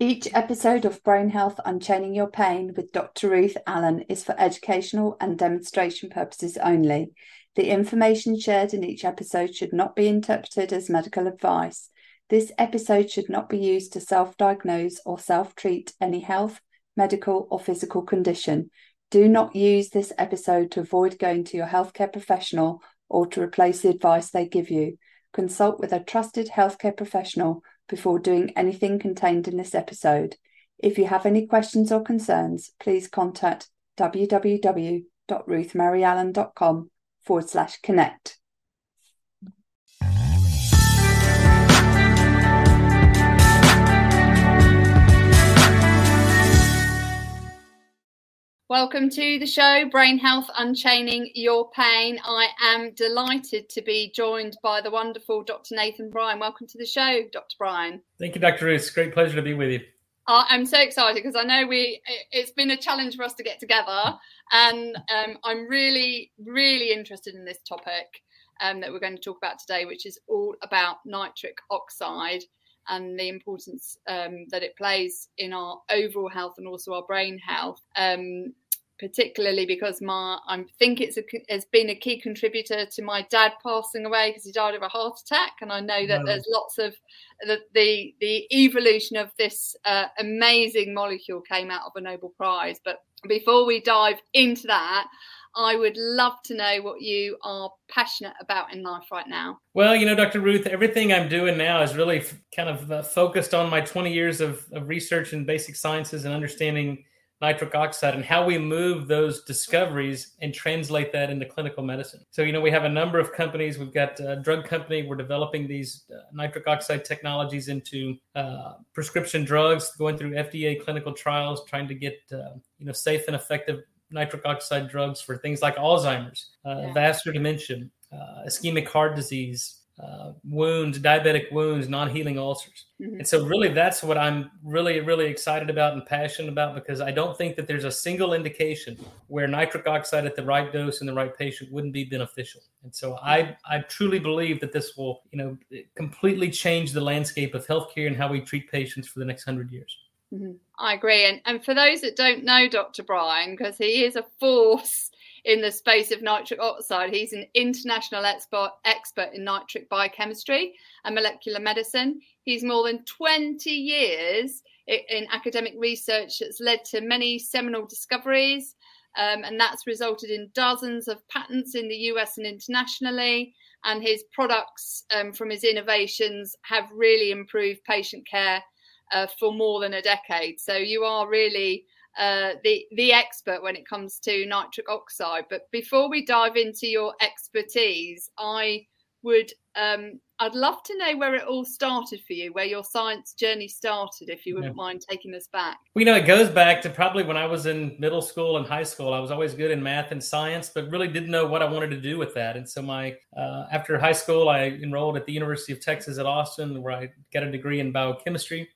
Each episode of Brain Health Unchaining Your Pain with Dr. Ruth Allan is for educational and demonstration purposes only. The information shared in each episode should not be interpreted as medical advice. This episode should not be used to self diagnose or self treat any health, medical, or physical condition. Do not use this episode to avoid going to your healthcare professional or to replace the advice they give you. Consult with a trusted healthcare professional before doing anything contained in this episode. If you have any questions or concerns, please contact www.ruthmaryallan.com forward slash connect. Welcome to the show, Brain Health Unchaining Your Pain. I am delighted to be joined by the wonderful Dr. Nathan Bryan. Welcome to the show, Dr. Bryan. Thank you, Dr. Ruth. Great pleasure to be with you. Uh, I'm so excited because I know we it's been a challenge for us to get together, and um, I'm really, really interested in this topic um, that we're going to talk about today, which is all about nitric oxide and the importance um, that it plays in our overall health and also our brain health. Um, particularly because my I think it's a, has been a key contributor to my dad passing away because he died of a heart attack, and I know that no. there's lots of the the, the evolution of this uh, amazing molecule came out of a Nobel Prize. But before we dive into that, I would love to know what you are passionate about in life right now. Well, you know, Dr. Ruth, everything I'm doing now is really f- kind of uh, focused on my 20 years of, of research in basic sciences and understanding nitric oxide and how we move those discoveries and translate that into clinical medicine. So, you know, we have a number of companies. We've got a drug company. We're developing these uh, nitric oxide technologies into uh, prescription drugs, going through FDA clinical trials, trying to get, uh, you know, safe and effective nitric oxide drugs for things like Alzheimer's, uh, yeah. vascular dementia, uh, ischemic heart disease, uh, wounds, diabetic wounds, non-healing ulcers. Mm-hmm. And so really that's what I'm really, really excited about and passionate about because I don't think that there's a single indication where nitric oxide at the right dose in the right patient wouldn't be beneficial. And so I, I truly believe that this will, you know, completely change the landscape of healthcare and how we treat patients for the next hundred years. Mm-hmm. I agree. And, and for those that don't know Dr. Bryan, because he is a force in the space of nitric oxide, he's an international expert, expert in nitric biochemistry and molecular medicine. He's more than 20 years in academic research that's led to many seminal discoveries. Um, and that's resulted in dozens of patents in the US and internationally. And his products um, from his innovations have really improved patient care uh, for more than a decade. So you are really uh, the the expert when it comes to nitric oxide. But before we dive into your expertise, I would um, I'd love to know where it all started for you, where your science journey started, if you wouldn't yeah. mind taking us back. Well, you know, it goes back to probably when I was in middle school and high school. I was always good in math and science, but really didn't know what I wanted to do with that. And so, my uh, after high school, I enrolled at the University of Texas at Austin, where I got a degree in biochemistry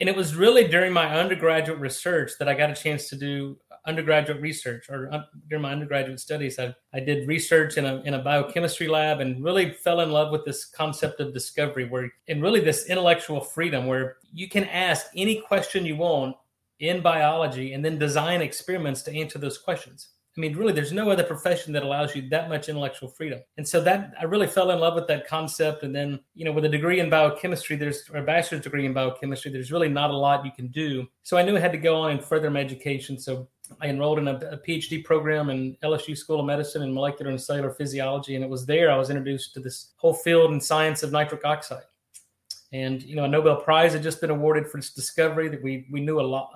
and it was really during my undergraduate research that I got a chance to do undergraduate research or uh, during my undergraduate studies. I, I did research in a, in a biochemistry lab and really fell in love with this concept of discovery where, and really this intellectual freedom where you can ask any question you want in biology and then design experiments to answer those questions. I mean, really, there's no other profession that allows you that much intellectual freedom. And so that I really fell in love with that concept. And then, you know, with a degree in biochemistry, there's a bachelor's degree in biochemistry, there's really not a lot you can do. So I knew I had to go on and further my education. So I enrolled in a, a PhD program in LSU School of Medicine in molecular and cellular physiology. And it was there I was introduced to this whole field and science of nitric oxide. And, you know, a Nobel Prize had just been awarded for its discovery that we, we knew a lot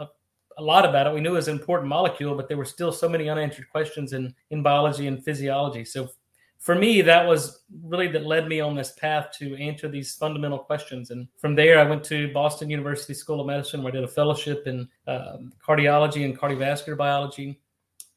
a lot about it. We knew it was an important molecule, but there were still so many unanswered questions in, in biology and physiology. So for me, that was really that led me on this path to answer these fundamental questions. And from there, I went to Boston University School of Medicine, where I did a fellowship in um, cardiology and cardiovascular biology.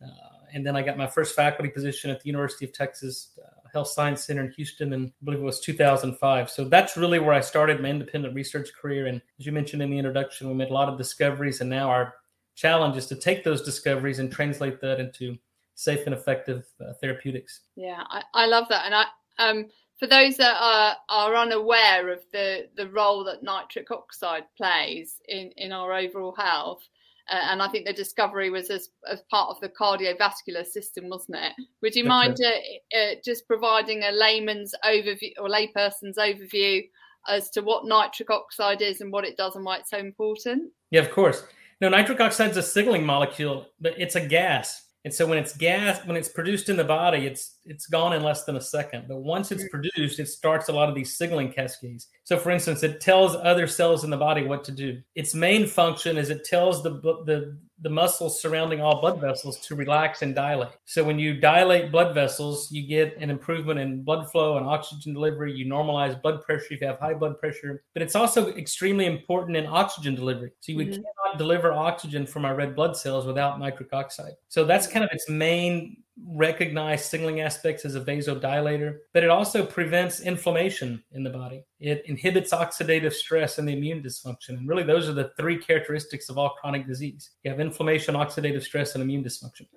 Uh, and then I got my first faculty position at the University of Texas uh, Health Science Center in Houston, and I believe it was 2005. So that's really where I started my independent research career. And as you mentioned in the introduction, we made a lot of discoveries, and now our challenge is to take those discoveries and translate that into safe and effective uh, therapeutics. Yeah, I, I love that. And I, um, for those that are, are unaware of the, the role that nitric oxide plays in, in our overall health, uh, and I think the discovery was as, as part of the cardiovascular system, wasn't it? Would you That's mind uh, uh, just providing a layman's overview or layperson's overview as to what nitric oxide is and what it does and why it's so important? Yeah, of course. No, nitric oxide is a signaling molecule, but it's a gas. And so when it's gas, when it's produced in the body, it's it's gone in less than a second. But once it's mm-hmm. produced, it starts a lot of these signaling cascades. So, for instance, it tells other cells in the body what to do. Its main function is it tells the the the muscles surrounding all blood vessels to relax and dilate. So when you dilate blood vessels, you get an improvement in blood flow and oxygen delivery. You normalize blood pressure if you have high blood pressure. But it's also extremely important in oxygen delivery. So we mm-hmm. cannot deliver oxygen from our red blood cells without nitric oxide. So that's kind of its main recognized signaling aspects as a vasodilator, but it also prevents inflammation in the body. It inhibits oxidative stress and the immune dysfunction. And really, those are the three characteristics of all chronic disease you have inflammation, oxidative stress, and immune dysfunction.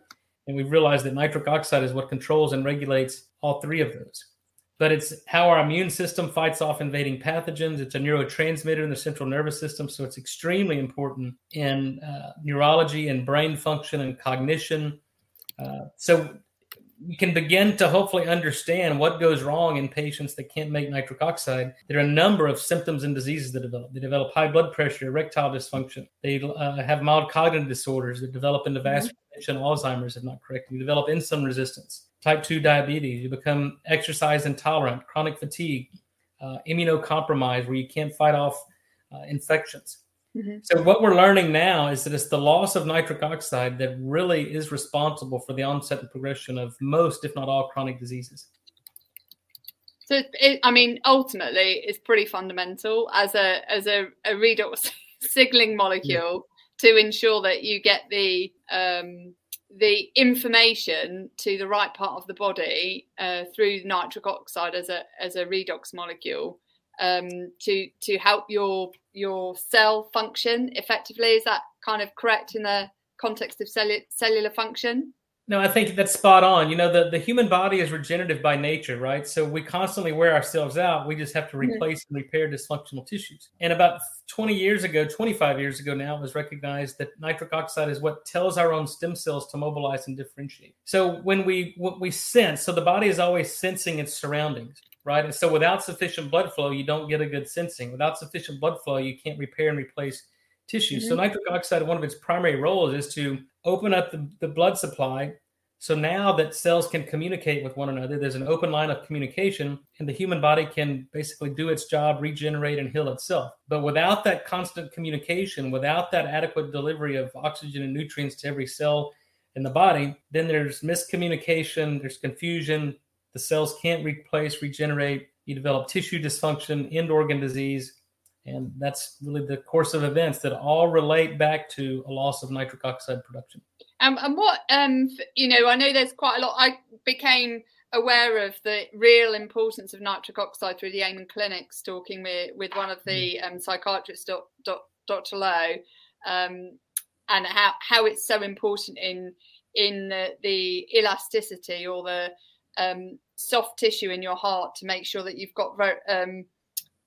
And we've realized that nitric oxide is what controls and regulates all three of those. But it's how our immune system fights off invading pathogens. It's a neurotransmitter in the central nervous system. So it's extremely important in uh, neurology and brain function and cognition uh, so we can begin to hopefully understand what goes wrong in patients that can't make nitric oxide. There are a number of symptoms and diseases that develop. They develop high blood pressure, erectile dysfunction. They uh, have mild cognitive disorders that develop into vascular mm-hmm. Alzheimer's, if not correct. You develop insulin resistance, type 2 diabetes. You become exercise intolerant, chronic fatigue, uh, immunocompromised, where you can't fight off uh, infections. Mm-hmm. So what we're learning now is that it's the loss of nitric oxide that really is responsible for the onset and progression of most, if not all, chronic diseases. So, it, I mean, ultimately, it's pretty fundamental as a as a, a redox signaling molecule yeah. to ensure that you get the um, the information to the right part of the body uh, through nitric oxide as a as a redox molecule um, to to help your your cell function effectively. Is that kind of correct in the context of cellu- cellular function? No, I think that's spot on. You know, the, the human body is regenerative by nature, right? So we constantly wear ourselves out. We just have to replace mm-hmm. and repair dysfunctional tissues. And about 20 years ago, 25 years ago now, it was recognized that nitric oxide is what tells our own stem cells to mobilize and differentiate. So when we what we sense, so the body is always sensing its surroundings right? And so without sufficient blood flow, you don't get a good sensing. Without sufficient blood flow, you can't repair and replace tissue. Mm-hmm. So nitric oxide, one of its primary roles is to open up the, the blood supply. So now that cells can communicate with one another, there's an open line of communication, and the human body can basically do its job, regenerate, and heal itself. But without that constant communication, without that adequate delivery of oxygen and nutrients to every cell in the body, then there's miscommunication, there's confusion, the cells can't replace, regenerate. You develop tissue dysfunction, end organ disease. And that's really the course of events that all relate back to a loss of nitric oxide production. Um, and what, um, you know, I know there's quite a lot. I became aware of the real importance of nitric oxide through the Amen clinics, talking with, with one of the mm. um, psychiatrists, Dr. Lowe, um, and how, how it's so important in in the, the elasticity or the um, soft tissue in your heart to make sure that you've got um,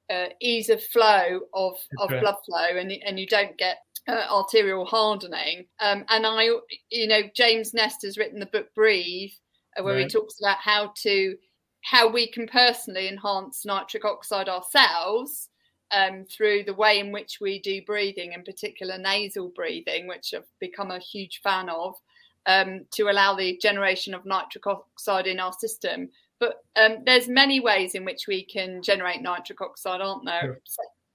uh, ease of flow of, of blood flow and, and you don't get uh, arterial hardening. Um, and I, you know, James Nestor has written the book Breathe, uh, where right. he talks about how to how we can personally enhance nitric oxide ourselves um, through the way in which we do breathing, in particular nasal breathing, which I've become a huge fan of, um, to allow the generation of nitric oxide in our system. But um, there's many ways in which we can generate nitric oxide, aren't there?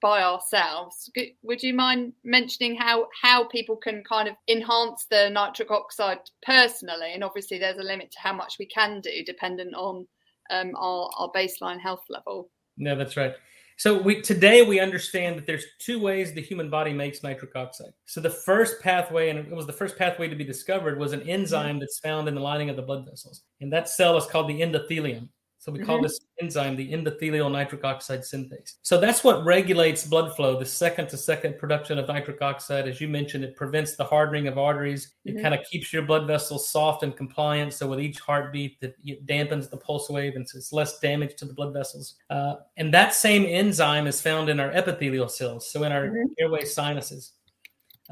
By ourselves. Would you mind mentioning how how people can kind of enhance the nitric oxide personally? And obviously, there's a limit to how much we can do, dependent on um, our, our baseline health level. No, that's right. So we today we understand that there's two ways the human body makes nitric oxide. So the first pathway, and it was the first pathway to be discovered, was an enzyme mm-hmm. that's found in the lining of the blood vessels, and that cell is called the endothelium. So we call mm-hmm. this enzyme the endothelial nitric oxide synthase. So that's what regulates blood flow, the second to second production of nitric oxide. As you mentioned, it prevents the hardening of arteries. It mm-hmm. kind of keeps your blood vessels soft and compliant. So with each heartbeat, it dampens the pulse wave and so it's less damage to the blood vessels. Uh, and that same enzyme is found in our epithelial cells, so in our mm-hmm. airway sinuses.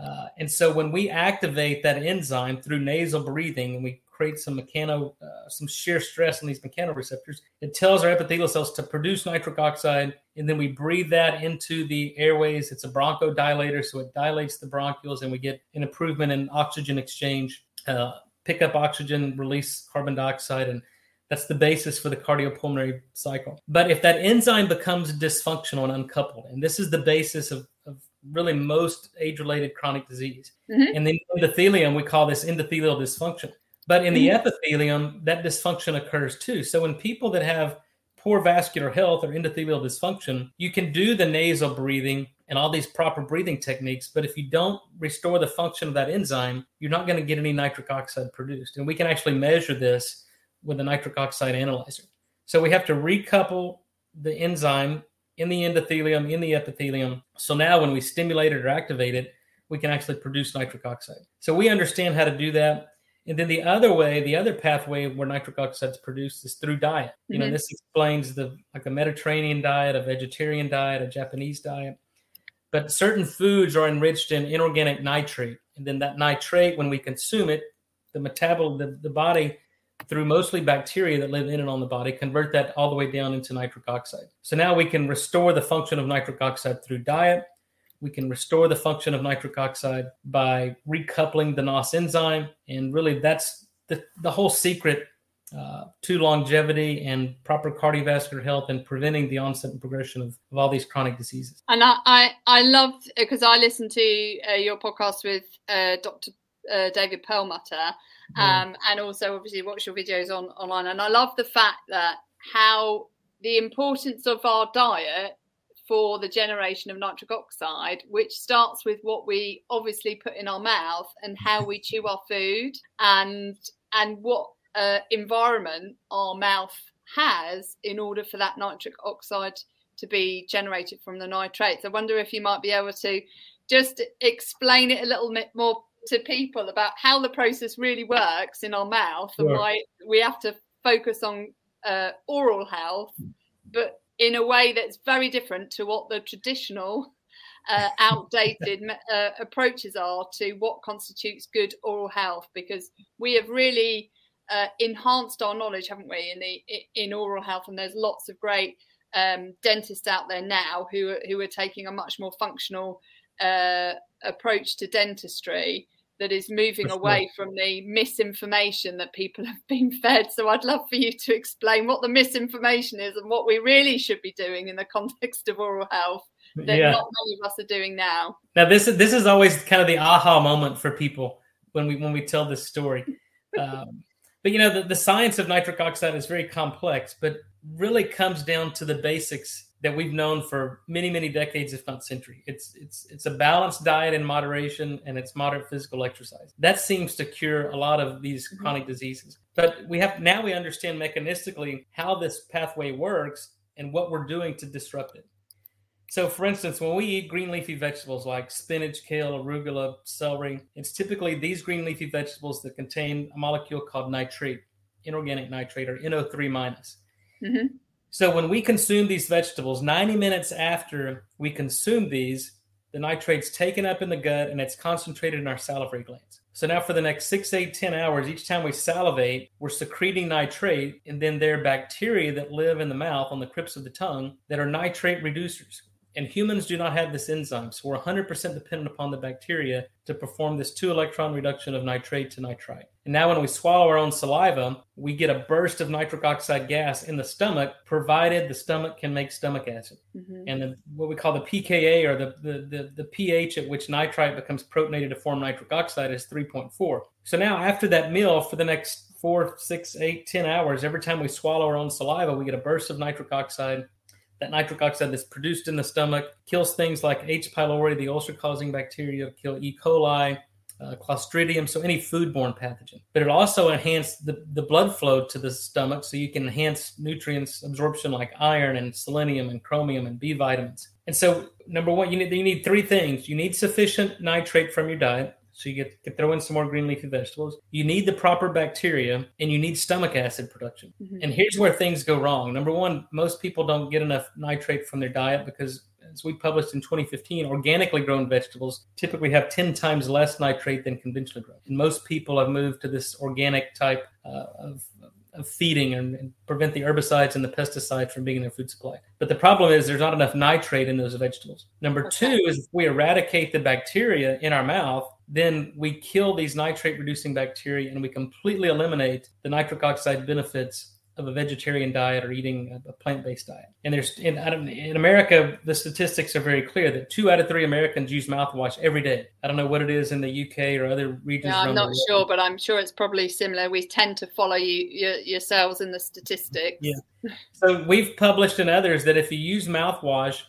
Uh, and so when we activate that enzyme through nasal breathing and we create some mechano, uh, some shear stress on these mechanoreceptors. It tells our epithelial cells to produce nitric oxide, and then we breathe that into the airways. It's a bronchodilator, so it dilates the bronchioles, and we get an improvement in oxygen exchange, uh, pick up oxygen, release carbon dioxide, and that's the basis for the cardiopulmonary cycle. But if that enzyme becomes dysfunctional and uncoupled, and this is the basis of, of really most age-related chronic disease. Mm-hmm. And then endothelium, we call this endothelial dysfunction. But in the mm-hmm. epithelium, that dysfunction occurs too. So in people that have poor vascular health or endothelial dysfunction, you can do the nasal breathing and all these proper breathing techniques. But if you don't restore the function of that enzyme, you're not going to get any nitric oxide produced. And we can actually measure this with a nitric oxide analyzer. So we have to recouple the enzyme in the endothelium, in the epithelium. So now when we stimulate it or activate it, we can actually produce nitric oxide. So we understand how to do that. And then the other way, the other pathway where nitric oxide is produced is through diet. You mm-hmm. know, this explains the like a Mediterranean diet, a vegetarian diet, a Japanese diet. But certain foods are enriched in inorganic nitrate, and then that nitrate, when we consume it, the metabol the, the body through mostly bacteria that live in and on the body convert that all the way down into nitric oxide. So now we can restore the function of nitric oxide through diet we can restore the function of nitric oxide by recoupling the NOS enzyme. And really, that's the, the whole secret uh, to longevity and proper cardiovascular health and preventing the onset and progression of, of all these chronic diseases. And I, I, I love, because I listened to uh, your podcast with uh, Dr. Uh, David Perlmutter mm-hmm. um, and also obviously watch your videos on online. And I love the fact that how the importance of our diet for the generation of nitric oxide, which starts with what we obviously put in our mouth and how we chew our food and and what uh, environment our mouth has in order for that nitric oxide to be generated from the nitrates. I wonder if you might be able to just explain it a little bit more to people about how the process really works in our mouth and why we have to focus on uh, oral health, but in a way that's very different to what the traditional uh, outdated uh, approaches are to what constitutes good oral health because we have really uh, enhanced our knowledge haven't we in the in oral health and there's lots of great um, dentists out there now who are, who are taking a much more functional uh, approach to dentistry that is moving away from the misinformation that people have been fed. So I'd love for you to explain what the misinformation is and what we really should be doing in the context of oral health that yeah. not many of us are doing now. Now this is this is always kind of the aha moment for people when we when we tell this story. Um, but you know the, the science of nitric oxide is very complex, but really comes down to the basics that we've known for many many decades if not century. It's it's it's a balanced diet in moderation and it's moderate physical exercise. That seems to cure a lot of these mm-hmm. chronic diseases. But we have now we understand mechanistically how this pathway works and what we're doing to disrupt it. So for instance when we eat green leafy vegetables like spinach kale arugula celery it's typically these green leafy vegetables that contain a molecule called nitrate inorganic nitrate or no3 minus. Mm-hmm. So when we consume these vegetables, 90 minutes after we consume these, the nitrate's taken up in the gut and it's concentrated in our salivary glands. So now for the next six, eight, 10 hours, each time we salivate, we're secreting nitrate, and then there are bacteria that live in the mouth on the crypts of the tongue that are nitrate reducers. And humans do not have this enzyme. So we're 100% dependent upon the bacteria to perform this two electron reduction of nitrate to nitrite. And now, when we swallow our own saliva, we get a burst of nitric oxide gas in the stomach, provided the stomach can make stomach acid. Mm-hmm. And the, what we call the pKa or the, the, the, the pH at which nitrite becomes protonated to form nitric oxide is 3.4. So now, after that meal, for the next four, six, eight, ten hours, every time we swallow our own saliva, we get a burst of nitric oxide that nitric oxide that's produced in the stomach kills things like H. pylori, the ulcer causing bacteria, kill E. coli, uh, Clostridium, so any foodborne pathogen. But it also enhances the, the blood flow to the stomach so you can enhance nutrients absorption like iron and selenium and chromium and B vitamins. And so, number one, you need, you need three things. You need sufficient nitrate from your diet. So you get, get throw in some more green leafy vegetables. You need the proper bacteria and you need stomach acid production. Mm-hmm. And here's where things go wrong. Number one, most people don't get enough nitrate from their diet because as we published in 2015, organically grown vegetables typically have 10 times less nitrate than conventionally grown. And most people have moved to this organic type uh, of, of feeding and, and, prevent the herbicides and the pesticides from being in their food supply. But the problem is there's not enough nitrate in those vegetables. Number okay. two is if we eradicate the bacteria in our mouth, then we kill these nitrate reducing bacteria and we completely eliminate the nitric oxide benefits of a vegetarian diet or eating a, plant-based diet. And there's in, in America, the statistics are very clear that two out of three Americans use mouthwash every day. I don't know what it is in the UK or other regions. Yeah, I'm not sure, but I'm sure it's probably similar. We tend to follow you your, yourselves in the statistics. Yeah. So we've published in others that if you use mouthwash,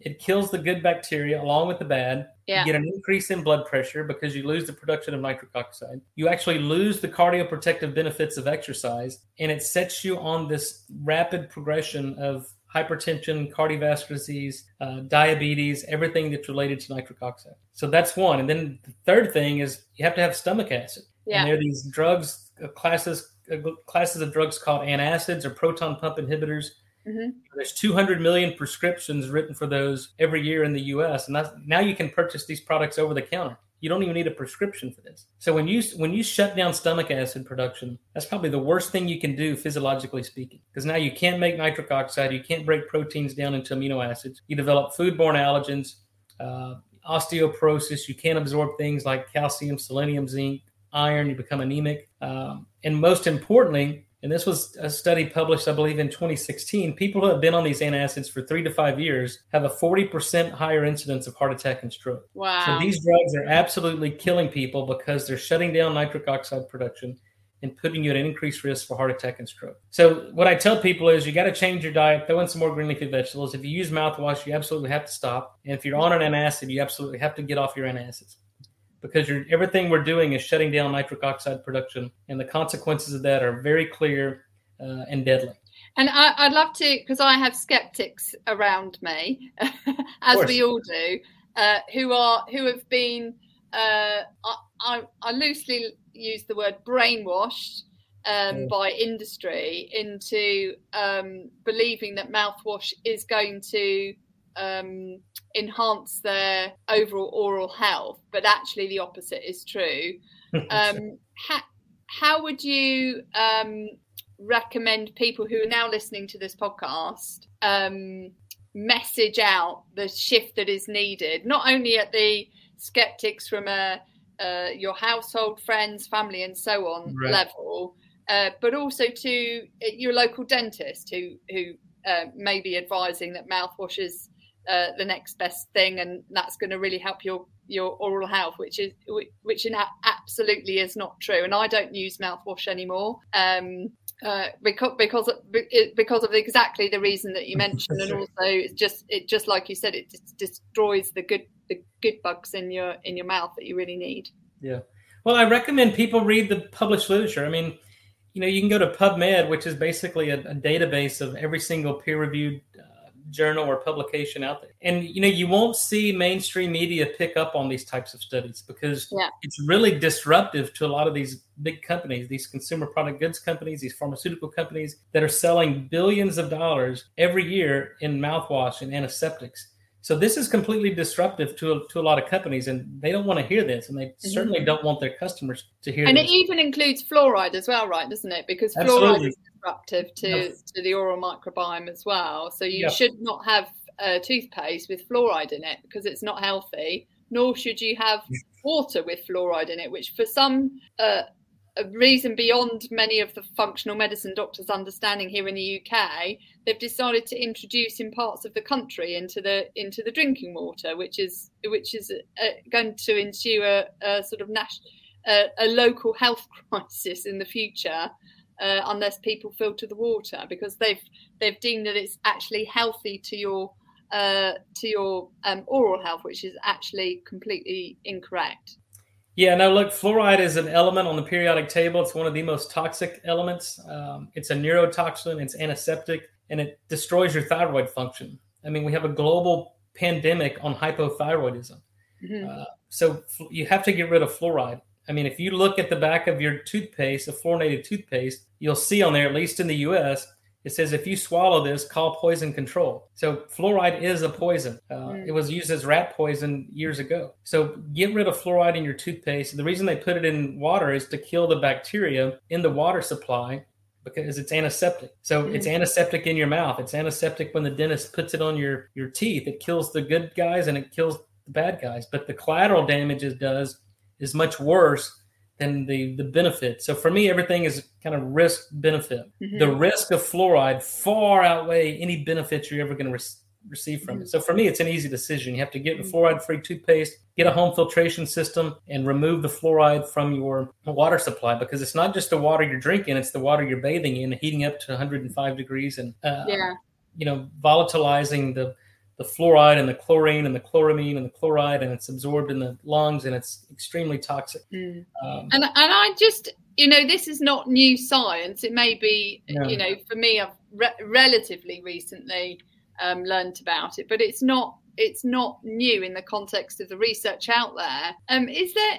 it kills the good bacteria along with the bad. Yeah. You get an increase in blood pressure because you lose the production of nitric oxide. You actually lose the cardioprotective benefits of exercise, and it sets you on this rapid progression of hypertension, cardiovascular disease, uh, diabetes, everything that's related to nitric oxide. So that's one. And then the third thing is you have to have stomach acid. Yeah. And there are these drugs, uh, classes, uh, classes of drugs called antacids or proton pump inhibitors Mm-hmm. There's 200 million prescriptions written for those every year in the U.S. And now you can purchase these products over the counter. You don't even need a prescription for this. So when you when you shut down stomach acid production, that's probably the worst thing you can do physiologically speaking, because now you can't make nitric oxide, you can't break proteins down into amino acids. You develop foodborne allergens, uh, osteoporosis. You can't absorb things like calcium, selenium, zinc, iron. You become anemic, um, and most importantly, and this was a study published, I believe, in 2016. People who have been on these antacids for three to five years have a 40% higher incidence of heart attack and stroke. Wow. So these drugs are absolutely killing people because they're shutting down nitric oxide production and putting you at an increased risk for heart attack and stroke. So what I tell people is you got to change your diet, throw in some more green leafy vegetables. If you use mouthwash, you absolutely have to stop. And if you're on an antacid, you absolutely have to get off your antacids because everything we're doing is shutting down nitric oxide production, and the consequences of that are very clear uh, and deadly. And I, would love to, because I have skeptics around me, as we all do, uh, who are who have been, uh, I, I, I, loosely use the word brainwashed um, by industry into um, believing that mouthwash is going to um, enhance their overall oral health, but actually the opposite is true. Um, how, how would you um, recommend people who are now listening to this podcast um, message out the shift that is needed, not only at the skeptics from a, uh, your household, friends, family, and so on right. level, uh, but also to your local dentist who who uh, may be advising that mouthwash is uh, the next best thing, and that's going to really help your your oral health, which is which in absolutely is not true. And I don't use mouthwash anymore. Um, uh, because because of, because of exactly the reason that you mentioned, and also it's just it just like you said, it destroys the good the good bugs in your in your mouth that you really need. Yeah, well, I recommend people read the published literature. I mean, you know, you can go to PubMed, which is basically a, a database of every single peer reviewed journal or publication out there. And you know, you won't see mainstream media pick up on these types of studies because yeah. it's really disruptive to a lot of these big companies, these consumer product goods companies, these pharmaceutical companies that are selling billions of dollars every year in mouthwash and antiseptics. So this is completely disruptive to a, to a lot of companies, and they don't want to hear this, and they mm-hmm. certainly don't want their customers to hear. And this. it even includes fluoride as well, right? Doesn't it? Because Absolutely. fluoride is disruptive to yes. to the oral microbiome as well. So you should not have a toothpaste with fluoride in it because it's not healthy. Nor should you have water with fluoride in it, which for some uh, a reason beyond many of the functional medicine doctors' understanding here in the UK, they've decided to introduce in parts of the country into the into the drinking water, which is which is uh, going to ensue a, a sort of national a, a, local health crisis in the future. Uh, unless people filter the water, because they've they've deemed that it's actually healthy to your uh, to your um, oral health, which is actually completely incorrect. Yeah, no, look, fluoride is an element on the periodic table. It's one of the most toxic elements. Um, it's a neurotoxin, it's antiseptic, and it destroys your thyroid function. I mean, we have a global pandemic on hypothyroidism. Mm-hmm. Uh, so you have to get rid of fluoride. I mean, if you look at the back of your toothpaste, a fluorinated toothpaste, you'll see on there, at least in the US, it says if you swallow this, call poison control. So fluoride is a poison. Uh, mm. It was used as rat poison years ago. So get rid of fluoride in your toothpaste. The reason they put it in water is to kill the bacteria in the water supply because it's antiseptic. So mm. it's antiseptic in your mouth. It's antiseptic when the dentist puts it on your your teeth. It kills the good guys and it kills the bad guys. But the collateral damage it does is much worse than the the benefit. So for me, everything is kind of risk benefit. Mm-hmm. The risk of fluoride far outweigh any benefits you're ever going to re- receive from mm-hmm. it. So for me, it's an easy decision. You have to get a fluoride-free toothpaste, get a home filtration system, and remove the fluoride from your water supply because it's not just the water you're drinking; it's the water you're bathing in, heating up to 105 degrees, and uh, yeah. you know, volatilizing the the fluoride and the chlorine and the chloramine and the chloride, and it's absorbed in the lungs and it's extremely toxic. Mm. Um, and and I just you know this is not new science. It may be yeah. you know for me I've re- relatively recently um, learned about it, but it's not it's not new in the context of the research out there. Um, is there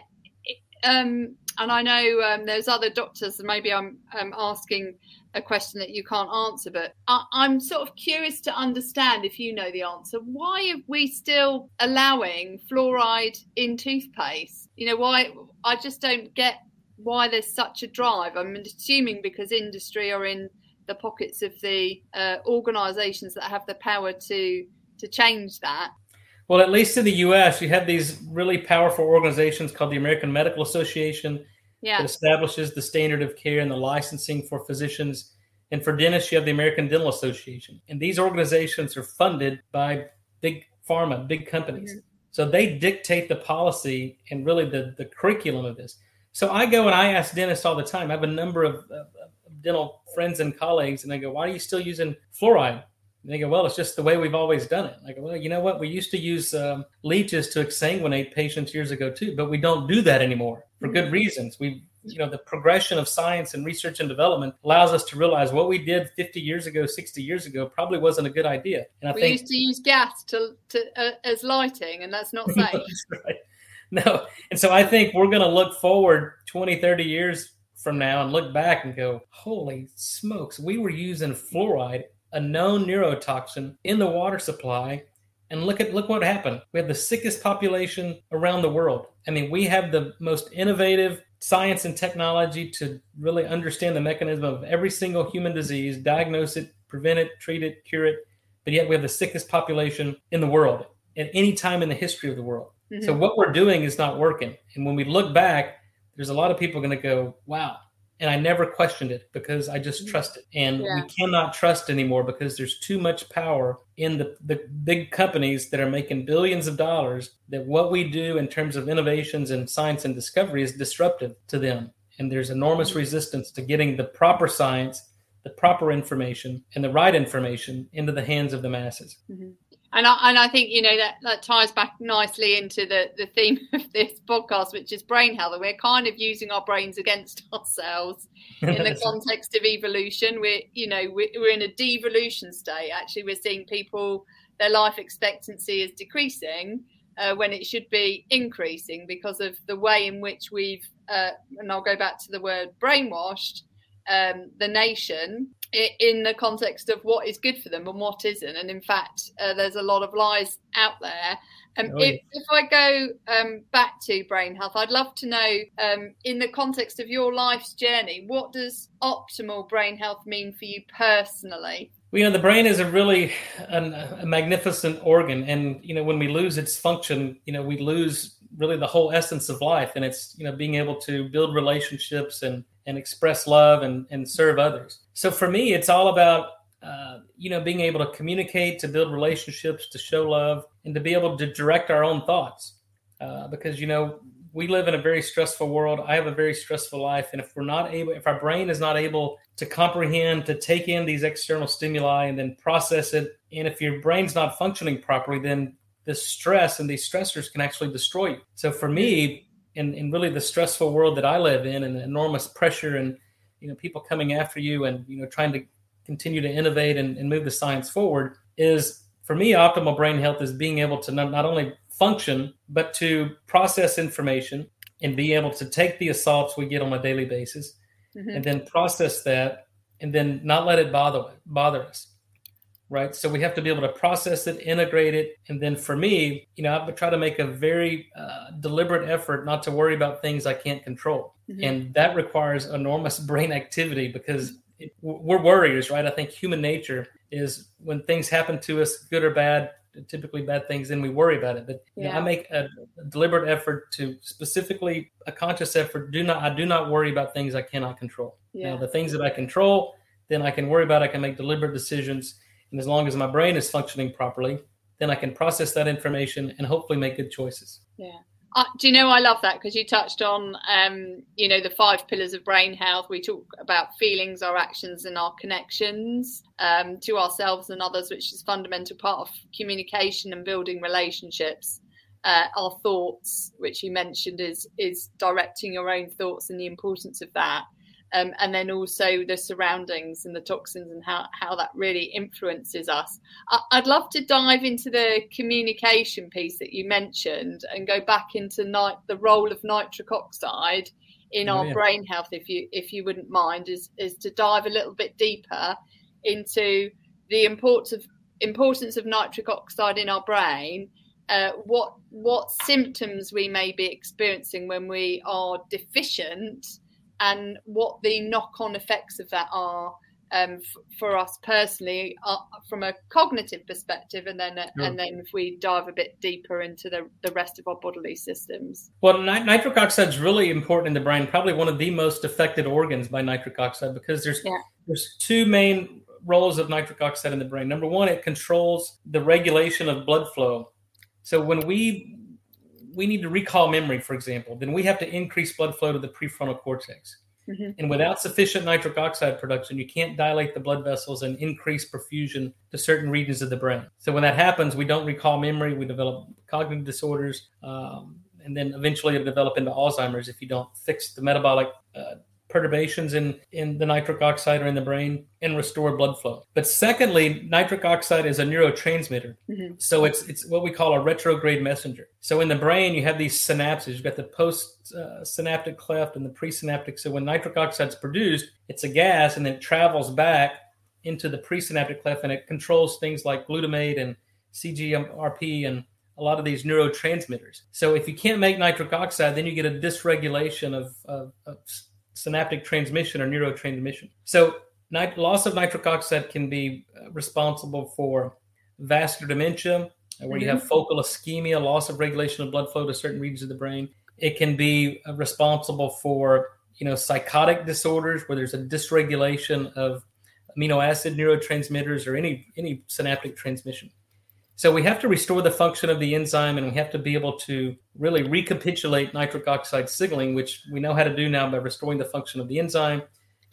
um, and I know um, there's other doctors, and maybe I'm, I'm asking a question that you can't answer, but I, am sort of curious to understand if you know the answer. Why are we still allowing fluoride in toothpaste? You know, why? I just don't get why there's such a drive. I'm assuming because industry are in the pockets of the uh, organisations that have the power to to change that. Well, at least in the U.S., you have these really powerful organizations called the American Medical Association yeah. that establishes the standard of care and the licensing for physicians. And for dentists, you have the American Dental Association. And these organizations are funded by big pharma, big companies. Mm-hmm. So they dictate the policy and really the, the curriculum of this. So I go and I ask dentists all the time. I have a number of, of, of dental friends and colleagues, and I go, Why are you still using fluoride? And they go, well, it's just the way we've always done it. I go, well, you know what? We used to use um, leeches to exsanguinate patients years ago too, but we don't do that anymore for good mm-hmm. reasons. We, you know, the progression of science and research and development allows us to realize what we did 50 years ago, 60 years ago, probably wasn't a good idea. And I we think, used to use gas to, to uh, as lighting, and that's not safe. right. No, and so I think we're going to look forward 20, 30 years from now and look back and go, holy smokes, we were using fluoride a known neurotoxin in the water supply and look at look what happened. We have the sickest population around the world. I mean we have the most innovative science and technology to really understand the mechanism of every single human disease diagnose it prevent it treat it cure it but yet we have the sickest population in the world at any time in the history of the world. Mm-hmm. so what we're doing is not working. And when we look back there's a lot of people going to go wow and I never questioned it because I just mm. trusted. And yeah. we cannot trust anymore because there's too much power in the, the big companies that are making billions of dollars that what we do in terms of innovations and science and discovery is disruptive to them. And there's enormous mm-hmm. resistance to getting the proper science, the proper information, and the right information into the hands of the masses. Mm-hmm and I, and I think you know that that ties back nicely into the the theme of this podcast, which is brain health. We're kind of using our brains against ourselves in the context of evolution. We're you know we're, we're in a devolution state. Actually, we're seeing people their life expectancy is decreasing uh, when it should be increasing because of the way in which we've uh, and I'll go back to the word brainwashed um, the nation in the context of what is good for them and what isn't. And in fact, uh, there's a lot of lies out there. Um, oh, if, if, I go um, back to brain health, I'd love to know, um, in the context of your life's journey, what does optimal brain health mean for you personally? Well, you know, the brain is a really an, a magnificent organ, and you know, when we lose its function, you know, we lose really the whole essence of life, and it's you know, being able to build relationships and and express love and, and serve others. So for me, it's all about uh, you know being able to communicate, to build relationships, to show love, and to be able to direct our own thoughts. Uh, because you know we live in a very stressful world. I have a very stressful life, and if we're not able, if our brain is not able to comprehend, to take in these external stimuli and then process it, and if your brain's not functioning properly, then the stress and these stressors can actually destroy you. So for me, and, really the stressful world that I live in and the enormous pressure and you know people coming after you and you know trying to continue to innovate and, and move the science forward is for me optimal brain health is being able to not, not only function but to process information and be able to take the assaults we get on a daily basis mm-hmm. and then process that and then not let it bother bother us right so we have to be able to process it integrate it and then for me you know i would try to make a very uh, deliberate effort not to worry about things i can't control mm-hmm. and that requires enormous brain activity because it, we're worriers right i think human nature is when things happen to us good or bad typically bad things then we worry about it but yeah. know, i make a, a, deliberate effort to specifically a conscious effort do not i do not worry about things i cannot control yeah. Now, the things that i control then i can worry about i can make deliberate decisions and as long as my brain is functioning properly, then I can process that information and hopefully make good choices. Yeah. Uh, do you know I love that because you touched on um, you know the five pillars of brain health. We talk about feelings, our actions, and our connections um, to ourselves and others, which is fundamental part of communication and building relationships. Uh, our thoughts, which you mentioned, is is directing your own thoughts and the importance of that um, and then also the surroundings and the toxins and how, how that really influences us. I, would love to dive into the communication piece that you mentioned and go back into night, the role of nitric oxide in oh, our yeah. brain health, if you if you wouldn't mind, is is to dive a little bit deeper into the importance of importance of nitric oxide in our brain uh, what what symptoms we may be experiencing when we are deficient and what the knock-on effects of that are um, f- for us personally uh, from a cognitive perspective and then uh, and then if we dive a bit deeper into the, the rest of our bodily systems. Well nit- nitric oxide is really important in the brain probably one of the most affected organs by nitric oxide because there's yeah. there's two main roles of nitric oxide in the brain. Number one it controls the regulation of blood flow. So when we we need to recall memory, for example, then we have to increase blood flow to the prefrontal cortex. Mm-hmm. And without sufficient nitric oxide production, you can't dilate the blood vessels and increase perfusion to certain regions of the brain. So when that happens, we don't recall memory, we develop cognitive disorders, um, and then eventually it'll develop into Alzheimer's if you don't fix the metabolic uh, perturbations in, in the nitric oxide or in the brain and restore blood flow. But secondly, nitric oxide is a neurotransmitter. Mm-hmm. So it's it's what we call a retrograde messenger. So in the brain, you have these synapses. You've got the post uh, synaptic cleft and the presynaptic. So when nitric oxide is produced, it's a gas and then it travels back into the presynaptic cleft and it controls things like glutamate and CGRP and a lot of these neurotransmitters. So if you can't make nitric oxide, then you get a dysregulation of, of, of synaptic transmission or neurotransmission. So, nit- loss of nitric oxide can be uh, responsible for vascular dementia, uh, where mm-hmm. you have mm-hmm. focal ischemia, loss of regulation of blood flow to certain regions of the brain. It can be uh, responsible for you know psychotic disorders where there's a dysregulation of amino acid neurotransmitters or any any synaptic transmission. So we have to restore the function of the enzyme and we have to be able to really recapitulate nitric oxide signaling, which we know how to do now by restoring the function of the enzyme.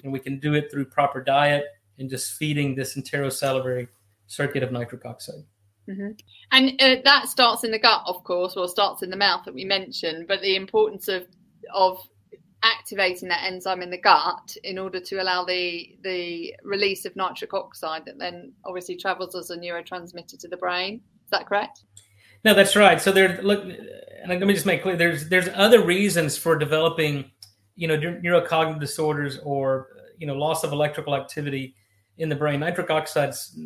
And we can do it through proper diet and just feeding this enterosalivary circuit of nitric oxide. Mm-hmm. And uh, that starts in the gut, of course, or starts in the mouth that we mentioned. But the importance of of activating that enzyme in the gut in order to allow the the release of nitric oxide that then obviously travels as a neurotransmitter to the brain. Is that correct? No, that's right. So there, look, and let me just make clear: there's there's other reasons for developing, you know, neurocognitive disorders or you know loss of electrical activity in the brain. Nitric oxide's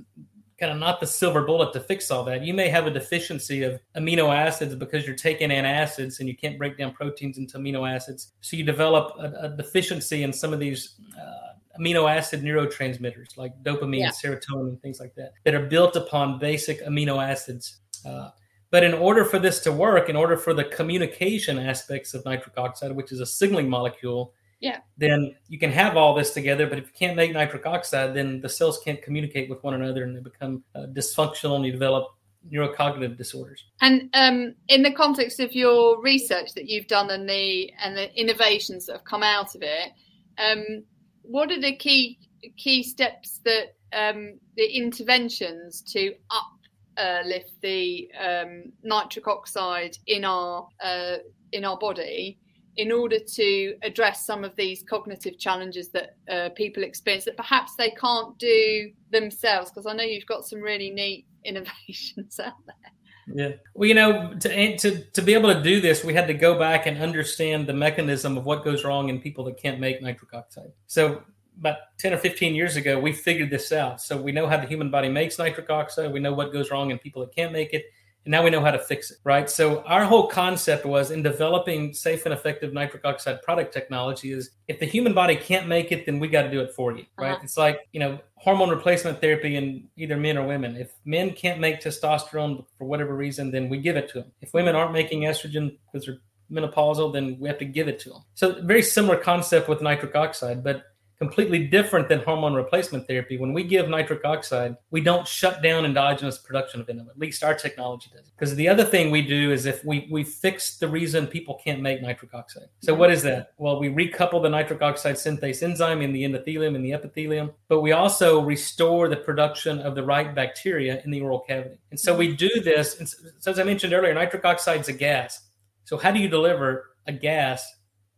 kind of not the silver bullet to fix all that. You may have a deficiency of amino acids because you're taking antacids and you can't break down proteins into amino acids. So you develop a, a deficiency in some of these uh, amino acid neurotransmitters like dopamine, yeah. serotonin, things like that, that are built upon basic amino acids. Uh, but in order for this to work, in order for the communication aspects of nitric oxide, which is a signaling molecule, yeah. then you can have all this together but if you can't make nitric oxide then the cells can't communicate with one another and they become uh, dysfunctional and you develop neurocognitive disorders. And um, in the context of your research that you've done and the and the innovations that have come out of it um, what are the key key steps that um, the interventions to uplift uh, the um, nitric oxide in our uh, in our body in order to address some of these cognitive challenges that uh, people experience that perhaps they can't do themselves? Because I know you've got some really neat innovations out there. Yeah. Well, you know, to, to to be able to do this, we had to go back and understand the mechanism of what goes wrong in people that can't make nitric oxide. So about 10 or 15 years ago, we figured this out. So we know how the human body makes nitric oxide. We know what goes wrong in people that can't make it. And now we know how to fix it, right? So our whole concept was in developing safe and effective nitric oxide product technology is if the human body can't make it, then we got to do it for you, right? Uh-huh. It's like, you know, hormone replacement therapy in either men or women. If men can't make testosterone for whatever reason, then we give it to them. If women aren't making estrogen because they're menopausal, then we have to give it to them. So very similar concept with nitric oxide, but completely different than hormone replacement therapy. When we give nitric oxide, we don't shut down endogenous production of it. At least our technology does. Because the other thing we do is if we we fix the reason people can't make nitric oxide. So what is that? Well, we recouple the nitric oxide synthase enzyme in the endothelium and the epithelium, but we also restore the production of the right bacteria in the oral cavity. And so we do this. And so as I mentioned earlier, nitric oxide is a gas. So how do you deliver a gas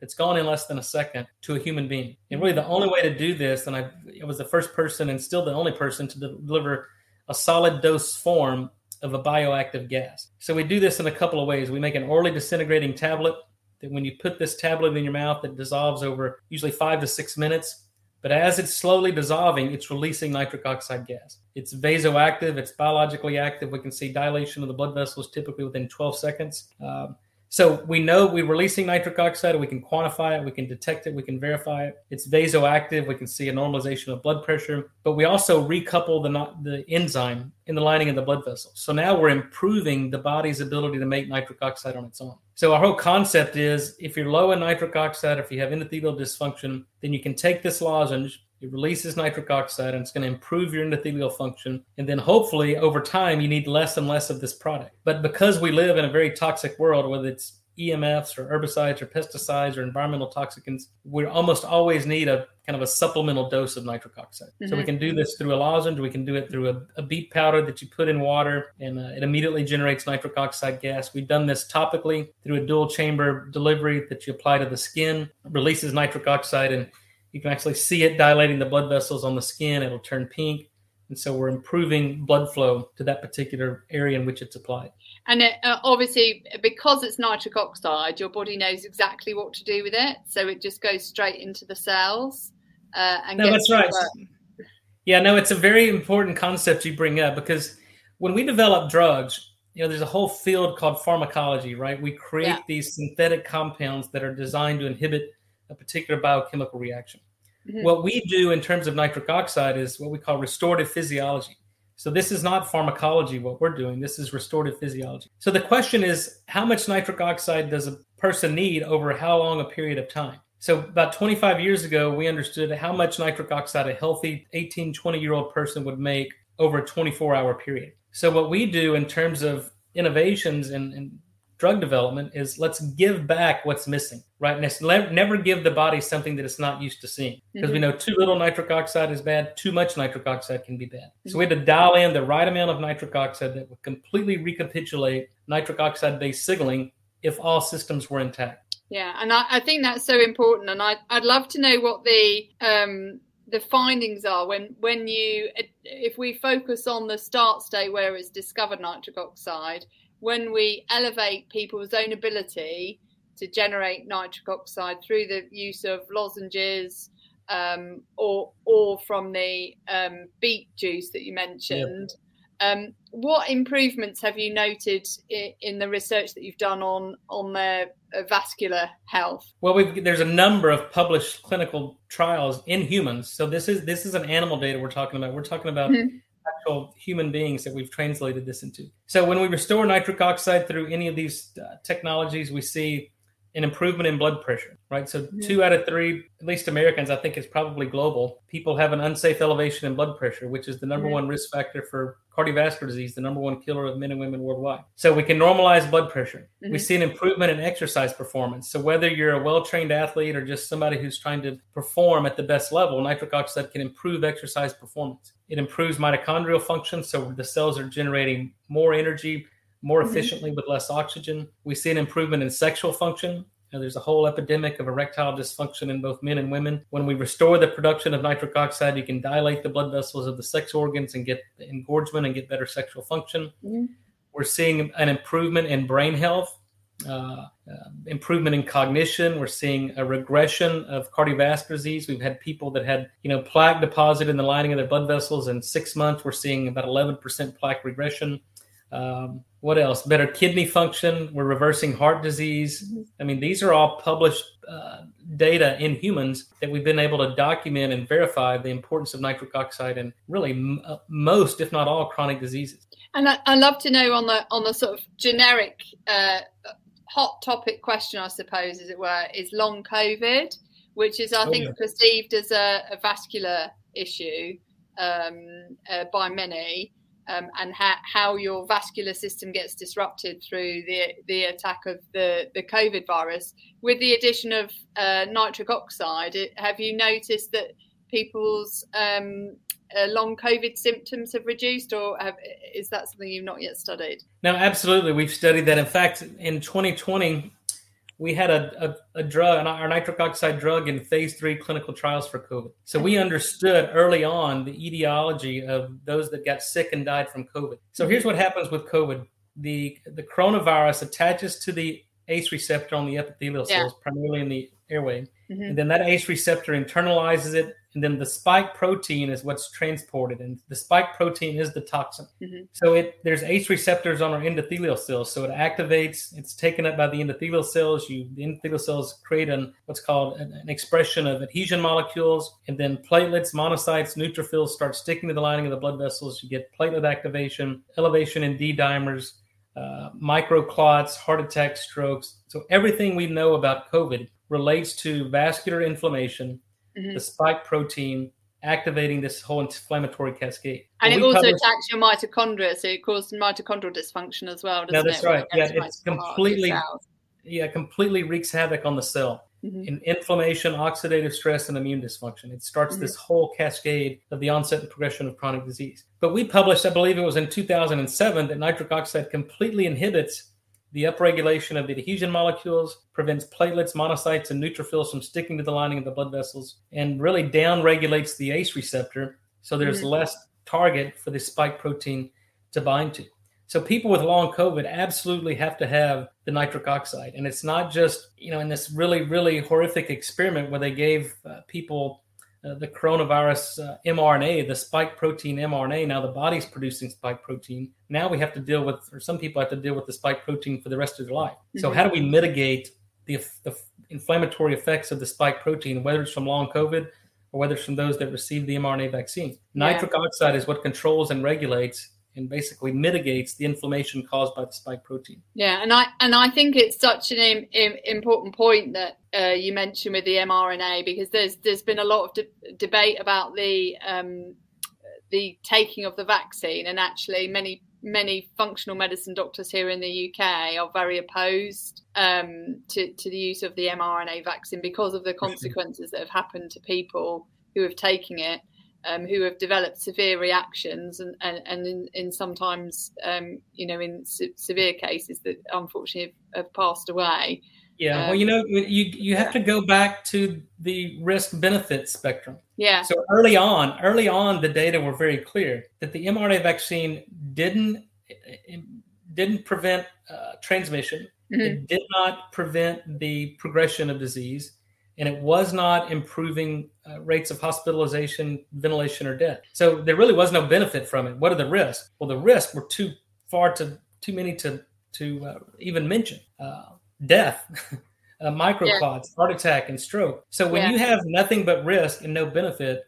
it's gone in less than a second to a human being. And really, the only way to do this, and I, I was the first person and still the only person to deliver a solid dose form of a bioactive gas. So we do this in a couple of ways. We make an orally disintegrating tablet that when you put this tablet in your mouth, it dissolves over usually five to six minutes. But as it's slowly dissolving, it's releasing nitric oxide gas. It's vasoactive, it's biologically active. We can see dilation of the blood vessels typically within 12 seconds. Um, so we know we're releasing nitric oxide, we can quantify it, we can detect it, we can verify it. It's vasoactive, we can see a normalization of blood pressure, but we also recouple the, the enzyme in the lining of the blood vessels. So now we're improving the body's ability to make nitric oxide on its own. So our whole concept is if you're low in nitric oxide, if you have endothelial dysfunction, then you can take this lozenge, it releases nitric oxide and it's going to improve your endothelial function. And then hopefully over time, you need less and less of this product. But because we live in a very toxic world, whether it's EMFs or herbicides or pesticides or environmental toxicants, we almost always need a kind of a supplemental dose of nitric oxide. Mm-hmm. So we mm-hmm. can do this through a lozenge, we can do it through a, a beet powder that you put in water and uh, it immediately generates nitric oxide gas. We've done this topically through a dual chamber delivery that you apply to the skin, releases nitric oxide and you can actually see it dilating the blood vessels on the skin. It'll turn pink. And so we're improving blood flow to that particular area in which it's applied. And it, uh, obviously, because it's nitric oxide, your body knows exactly what to do with it. So it just goes straight into the cells. Uh, and no, that's right. Yeah, no, it's a very important concept you bring up because when we develop drugs, you know, there's a whole field called pharmacology, right? We create yeah. these synthetic compounds that are designed to inhibit a particular biochemical reaction. Mm-hmm. What we do in terms of nitric oxide is what we call restorative physiology. So this is not pharmacology what we're doing. This is restorative physiology. So the question is how much nitric oxide does a person need over how long a period of time? So about 25 years ago, we understood how much nitric oxide a healthy 18, 20 year old person would make over a 24 hour period. So what we do in terms of innovations and, and drug development is let's give back what's missing, right? And never give the body something that it's not used to seeing. Because mm-hmm. we know too little nitric oxide is bad, too much nitric oxide can be bad. Mm-hmm. So we had to dial in the right amount of nitric oxide that would completely recapitulate nitric oxide based signaling if all systems were intact. Yeah, and I, I think that's so important. And I, I'd love to know what the um, the findings are when when you if we focus on the start state where it's discovered nitric oxide when we elevate people's own ability to generate nitric oxide through the use of lozenges um, or or from the um, beet juice that you mentioned. Um, what improvements have you noted in, in, the research that you've done on on their uh, vascular health? Well, there's a number of published clinical trials in humans. So this is this is an animal data we're talking about. We're talking about mm-hmm actual human beings that we've translated this into. So when we restore nitric oxide through any of these uh, technologies, we see an improvement in blood pressure, right? So yeah. two out of three, at least Americans, I think it's probably global. People have an unsafe elevation in blood pressure, which is the number yeah. one risk factor for cardiovascular disease, the number one killer of men and women worldwide. So we can normalize blood pressure. Mm-hmm. We see an improvement in exercise performance. So whether you're a well-trained athlete or just somebody who's trying to perform at the best level, nitric oxide can improve exercise performance. It improves mitochondrial function, so the cells are generating more energy more mm-hmm. efficiently mm-hmm. with less oxygen. We see an improvement in sexual function. know, there's a whole epidemic of erectile dysfunction in both men and women. When we restore the production of nitric oxide, you can dilate the blood vessels of the sex organs and get engorgement and get better sexual function. Mm-hmm. We're seeing an improvement in brain health. Uh, uh, improvement in cognition. We're seeing a regression of cardiovascular disease. We've had people that had, you know, plaque deposit in the lining of their blood vessels. In six months, we're seeing about 11% plaque regression. Um, what else? Better kidney function. We're reversing heart disease. Mm-hmm. I mean, these are all published uh, data in humans that we've been able to document and verify the importance of nitric oxide in really m- uh, most, if not all, chronic diseases. And I, would love to know on the on the sort of generic uh, hot topic question, I suppose, as it were, is long COVID, which is, I oh, think, yeah. perceived as a, a vascular issue um, uh, by many, um, and ha- how your vascular system gets disrupted through the the attack of the the COVID virus. With the addition of uh, nitric oxide, have you noticed that people's um, uh, long COVID symptoms have reduced, or have, is that something you've not yet studied? No, absolutely. We've studied that. In fact, in 2020, we had a, a, a drug, our nitric oxide drug, in phase three clinical trials for COVID. So we understood early on the etiology of those that got sick and died from COVID. So here's what happens with COVID the, the coronavirus attaches to the ACE receptor on the epithelial cells, yeah. primarily in the airway. Mm-hmm. And then that ACE receptor internalizes it and then the spike protein is what's transported and the spike protein is the toxin. Mm-hmm. so it there's ace receptors on our endothelial cells so it activates it's taken up by the endothelial cells. You the endothelial cells create an what's called an, an expression of adhesion molecules and then platelets monocytes neutrophils start sticking to the lining of the blood vessels. You get platelet activation elevation in d dimers uh, microclots heart attacks strokes. So everything we know about covid relates to vascular inflammation mm-hmm. the spike protein activating this whole inflammatory cascade. And it also published... attacks your mitochondria, so it causes mitochondrial dysfunction as well. No, that's it? right. Yeah, it's completely yeah, completely wreaks havoc on the cell. Mm-hmm. In inflammation, oxidative stress, and immune dysfunction. It starts mm-hmm. this whole cascade of the onset and progression of chronic disease. But we published, I believe it was in 2007, that nitric oxide completely inhibits the upregulation of the adhesion molecules prevents platelets, monocytes, and neutrophils from sticking to the lining of the blood vessels and really downregulates the ACE receptor. So there's mm-hmm. less target for the spike protein to bind to. So people with long COVID absolutely have to have the nitric oxide. And it's not just, you know, in this really, really horrific experiment where they gave uh, people uh, the coronavirus uh, mRNA, the spike protein mRNA. Now the body's producing spike protein. Now we have to deal with, or some people have to deal with the spike protein for the rest of their life. Mm-hmm. So how do we mitigate the, the inflammatory effects of the spike protein, whether it's from long COVID or whether it's from those that receive the mRNA vaccine? Yeah. Nitric oxide is what controls and regulates and basically mitigates the inflammation caused by the spike protein. Yeah, and I and I think it's such an Im, Im, important point that uh, you mentioned with the mRNA because there's there's been a lot of de- debate about the um, the taking of the vaccine, and actually many many functional medicine doctors here in the UK are very opposed um, to to the use of the mRNA vaccine because of the consequences that have happened to people who have taken it um, who have developed severe reactions and, and, and in, in sometimes, um, you know, in se- severe cases that unfortunately have, have passed away. Yeah, um, well, you know, you you have to go back to the risk benefit spectrum. Yeah. So early on, early on, the data were very clear that the mRNA vaccine didn't didn't prevent uh, transmission. Mm-hmm. It did not prevent the progression of disease and it was not improving uh, rates of hospitalization, ventilation, or death. So there really was no benefit from it. What are the risks? Well, the risks were too far to too many to to uh, even mention. Uh, death, uh, microclots, yeah. heart attack, and stroke. So when yeah. you have nothing but risk and no benefit,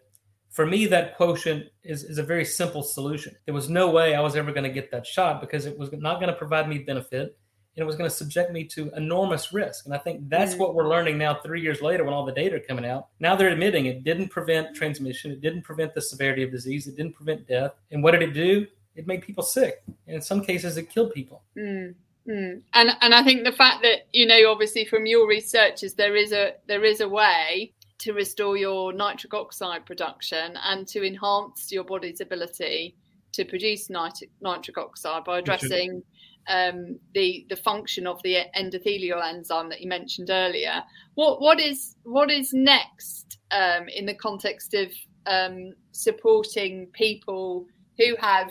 for me that quotient is, is a very simple solution. There was no way I was ever going to get that shot because it was not going to provide me benefit and it was going to subject me to enormous risk. And I think that's mm. what we're learning now, three years later, when all the data are coming out. Now they're admitting it didn't prevent transmission, it didn't prevent the severity of disease, it didn't prevent death. And what did it do? It made people sick. And in some cases, it killed people. Mm. Mm. And and I think the fact that you know, obviously, from your research, is there is a there is a way to restore your nitric oxide production and to enhance your body's ability to produce nitric, nitric oxide by addressing um, the the function of the endothelial enzyme that you mentioned earlier. What what is what is next um, in the context of um, supporting people who have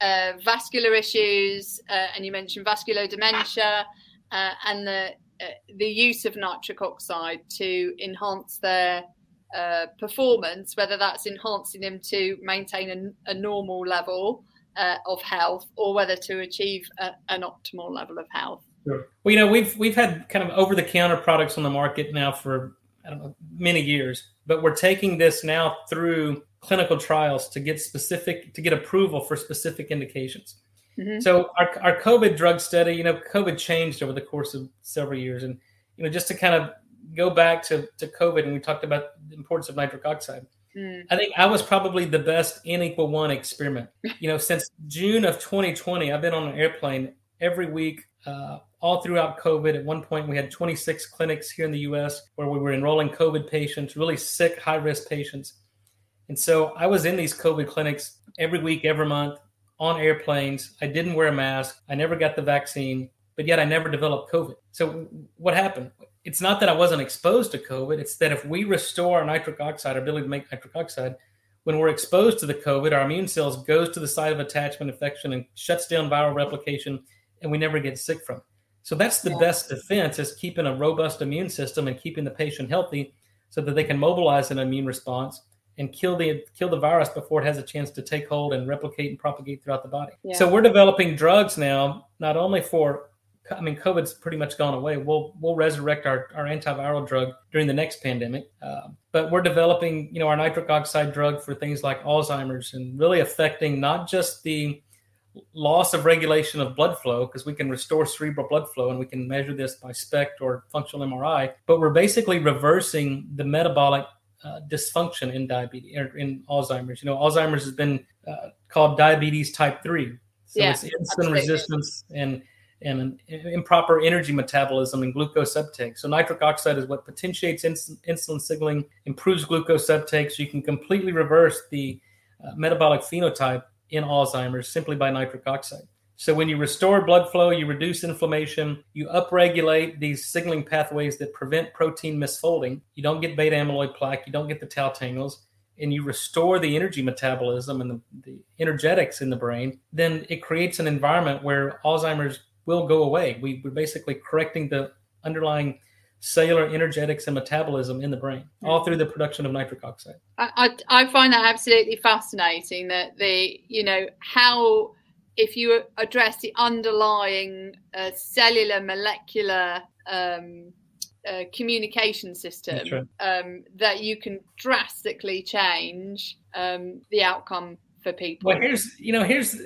uh, vascular issues, uh, and you mentioned vascular dementia, uh, and the uh, the use of nitric oxide to enhance their uh, performance, whether that's enhancing them to maintain a, a normal level uh, of health or whether to achieve a, an optimal level of health. Sure. Well, you know, we've we've had kind of over the counter products on the market now for I don't know many years, but we're taking this now through clinical trials to get specific to get approval for specific indications. Mm-hmm. So our, our COVID drug study, you know, COVID changed over the course of several years, and you know, just to kind of go back to to COVID, and we talked about the importance of nitric oxide. Mm. I think I was probably the best N equal one experiment. You know, since June of 2020, I've been on an airplane every week, uh, all throughout COVID. At one point, we had 26 clinics here in the U.S. where we were enrolling COVID patients, really sick, high risk patients. And so I was in these COVID clinics every week, every month, on airplanes. I didn't wear a mask. I never got the vaccine, but yet I never developed COVID. So what happened? It's not that I wasn't exposed to COVID. It's that if we restore our nitric oxide, our ability to make nitric oxide, when we're exposed to the COVID, our immune cells goes to the site of attachment infection and shuts down viral replication, and we never get sick from. It. So that's the yeah. best defense is keeping a robust immune system and keeping the patient healthy so that they can mobilize an immune response and kill the kill the virus before it has a chance to take hold and replicate and propagate throughout the body. Yeah. So we're developing drugs now, not only for I mean, COVID's pretty much gone away. We'll we'll resurrect our, our antiviral drug during the next pandemic, uh, but we're developing you know our nitric oxide drug for things like Alzheimer's and really affecting not just the loss of regulation of blood flow because we can restore cerebral blood flow and we can measure this by SPECT or functional MRI, but we're basically reversing the metabolic uh, dysfunction in diabetes or in Alzheimer's. You know, Alzheimer's has been uh, called diabetes type three. So yeah, it's insulin absolutely. resistance and and an improper energy metabolism and glucose uptake. So nitric oxide is what potentiates ins- insulin signaling, improves glucose uptake, so you can completely reverse the uh, metabolic phenotype in Alzheimer's simply by nitric oxide. So when you restore blood flow, you reduce inflammation, you upregulate these signaling pathways that prevent protein misfolding. You don't get beta amyloid plaque, you don't get the tau tangles, and you restore the energy metabolism and the, the energetics in the brain, then it creates an environment where Alzheimer's will go away. We, we're basically correcting the underlying cellular energetics and metabolism in the brain, all through the production of nitric oxide. I, I, I find that absolutely fascinating that the, you know, how if you address the underlying uh, cellular molecular um, uh, communication system, right. um, that you can drastically change um, the outcome for people. Well, here's you know here's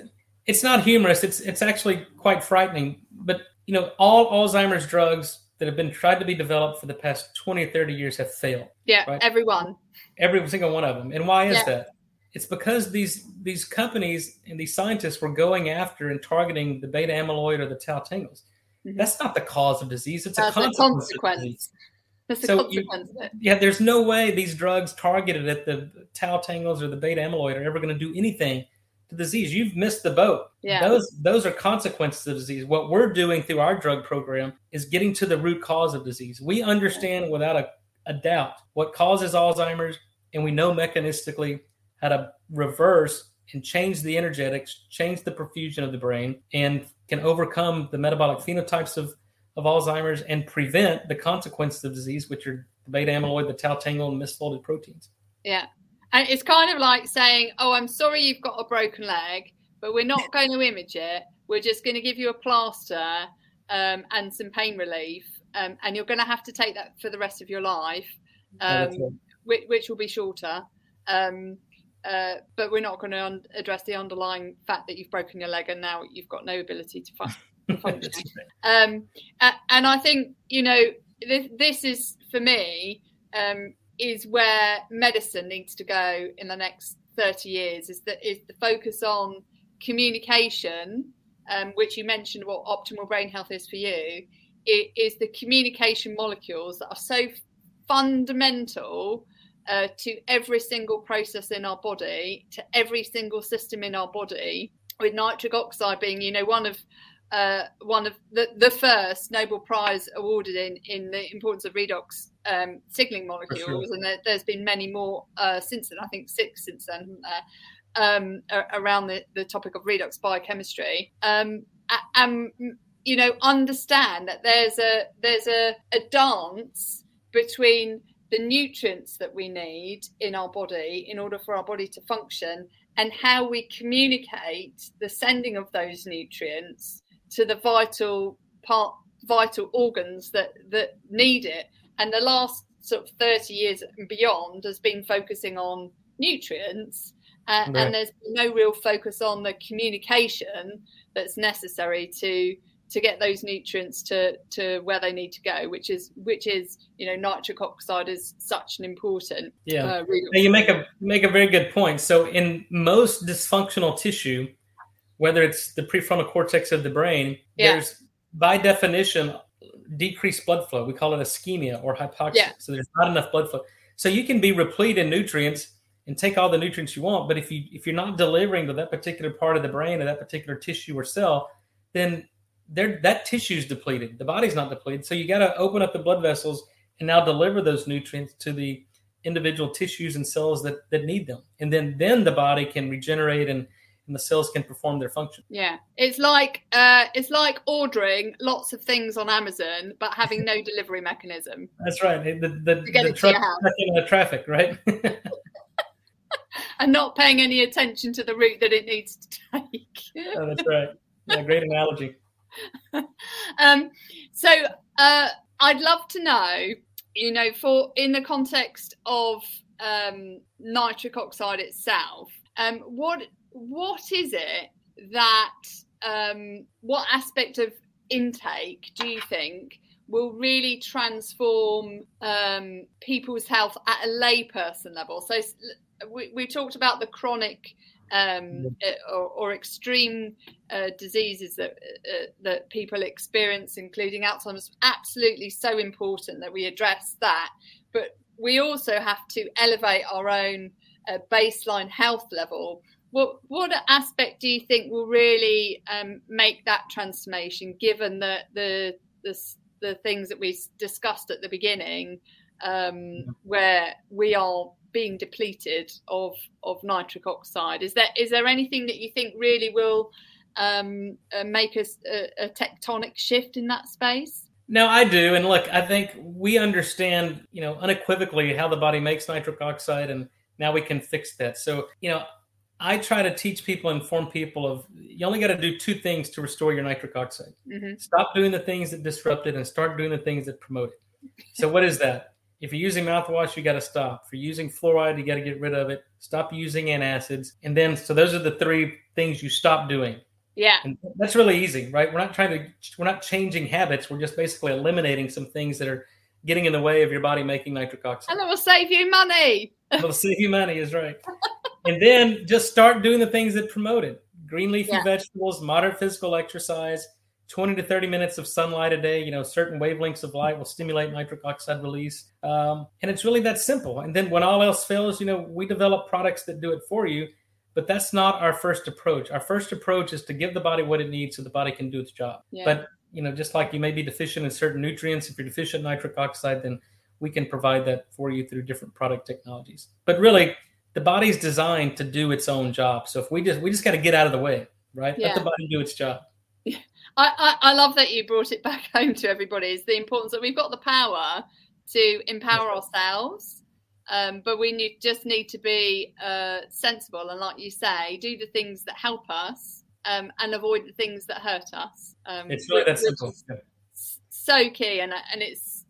it's not humorous. It's it's actually quite frightening. But you know all Alzheimer's drugs that have been tried to be developed for the past 20 or 30 years have failed. Yeah, right? everyone. Every single one of them. And why is yeah. that? It's because these these companies and these scientists were going after and targeting the beta amyloid or the tau tangles. Mm-hmm. That's not the cause of disease. It's That's a consequence. Consequence. That's so consequence you, Yeah, there's no way these drugs targeted at the tau tangles or the beta amyloid are ever going to do anything to disease. You've missed the boat. Yeah. Those those are consequences of disease. What we're doing through our drug program is getting to the root cause of disease. We understand without a, a doubt what causes Alzheimer's, and we know mechanistically how to reverse and change the energetics, change the perfusion of the brain, and can overcome the metabolic phenotypes of, of Alzheimer's and prevent the consequences of disease, which are the beta amyloid, the tau tangle, and misfolded proteins. Yeah. And it's kind of like saying, Oh, I'm sorry you've got a broken leg, but we're not going to image it. We're just going to give you a plaster um, and some pain relief. Um, and you're going to have to take that for the rest of your life, um, which, which, will be shorter. Um, uh, but we're not going to un- address the underlying fact that you've broken your leg and now you've got no ability to, fun- function. um, and I think you know this, this is for me um, is where medicine needs to go in the next thirty years. Is that is the focus on communication, um, which you mentioned what optimal brain health is for you. It is the communication molecules that are so fundamental uh, to every single process in our body, to every single system in our body, with nitric oxide being, you know, one of uh, one of the, the first Nobel Prize awarded in, in the importance of redox um, signaling molecules, sure. and there, has been many more uh, since then. I think six since then, um, around the, the topic of redox biochemistry. Um, and you know, understand that there's a there's a, a dance between the nutrients that we need in our body in order for our body to function and how we communicate the sending of those nutrients to the vital part vital organs that that need it and the last sort of 30 years and beyond has been focusing on nutrients uh, right. and there's no real focus on the communication that's necessary to to get those nutrients to to where they need to go which is which is you know nitric oxide is such an important yeah uh, you make a make a very good point so in most dysfunctional tissue whether it's the prefrontal cortex of the brain yeah. there's by definition decreased blood flow we call it ischemia or hypoxia yeah. so there's not enough blood flow so you can be replete in nutrients and take all the nutrients you want but if you if you're not delivering to that particular part of the brain or that particular tissue or cell then there that tissue's depleted. The body's not depleted. So you got to open up the blood vessels and now deliver those nutrients to the individual tissues and cells that, that need them. And then then the body can regenerate and and the cells can perform their function. Yeah, it's like uh, it's like ordering lots of things on Amazon, but having no delivery mechanism. That's right. The the, the, the traffic, right? and not paying any attention to the route that it needs to take. oh, that's right. Yeah, great analogy. um, so uh, I'd love to know, you know, for in the context of um, nitric oxide itself, um, what what is it that um, what aspect of intake do you think will really transform um, people's health at a layperson level? So we, we talked about the chronic um, uh, or, or, extreme uh, diseases that uh, that people experience, including Alzheimer's, absolutely so important that we address that. But we also have to elevate our own uh, baseline health level. What what aspect do you think will really um, make that transformation, given that the the the things that we discussed at the beginning, um, where we are being depleted of of nitric oxide. Is there is there anything that you think really will um, uh, make us a, a, tectonic shift in that space? No, I do, and look, I think we understand, you know, unequivocally how the body makes nitric oxide, and now we can fix that. So, you know, I try to teach people, inform people of you only got to do two things to restore your nitric oxide. Mm-hmm. Stop doing the things that disrupt it, and start doing the things that promote it. So, what is that? If you're using mouthwash, you got to stop. If you're using fluoride, you got to get rid of it. Stop using antacids. And then, so those are the three things you stop doing. Yeah. And that's really easy, right? We're not trying to, we're not changing habits. We're just basically eliminating some things that are getting in the way of your body making nitric oxide. And it will save you money. It'll save you money, is right. and then just start doing the things that promote it green leafy yeah. vegetables, moderate physical exercise 20 to 30 minutes of sunlight a day, you know, certain wavelengths of light will stimulate nitric oxide release. Um, and it's really that simple. And then when all else fails, you know, we develop products that do it for you. But that's not our first approach. Our first approach is to give the body what it needs so the body can do its job. Yeah. But, you know, just like you may be deficient in certain nutrients, if you're deficient in nitric oxide, then we can provide that for you through different product technologies. But really, the body's designed to do its own job. So if we just we just got to get out of the way, right? Yeah. Let the body do its job. I, I, I, love that you brought it back home to everybody. Is the importance that we've got the power to empower ourselves, um, but we need, just need to be uh, sensible and, like you say, do the things that help us um, and avoid the things that hurt us. Um, it's really that simple. So key, and and it's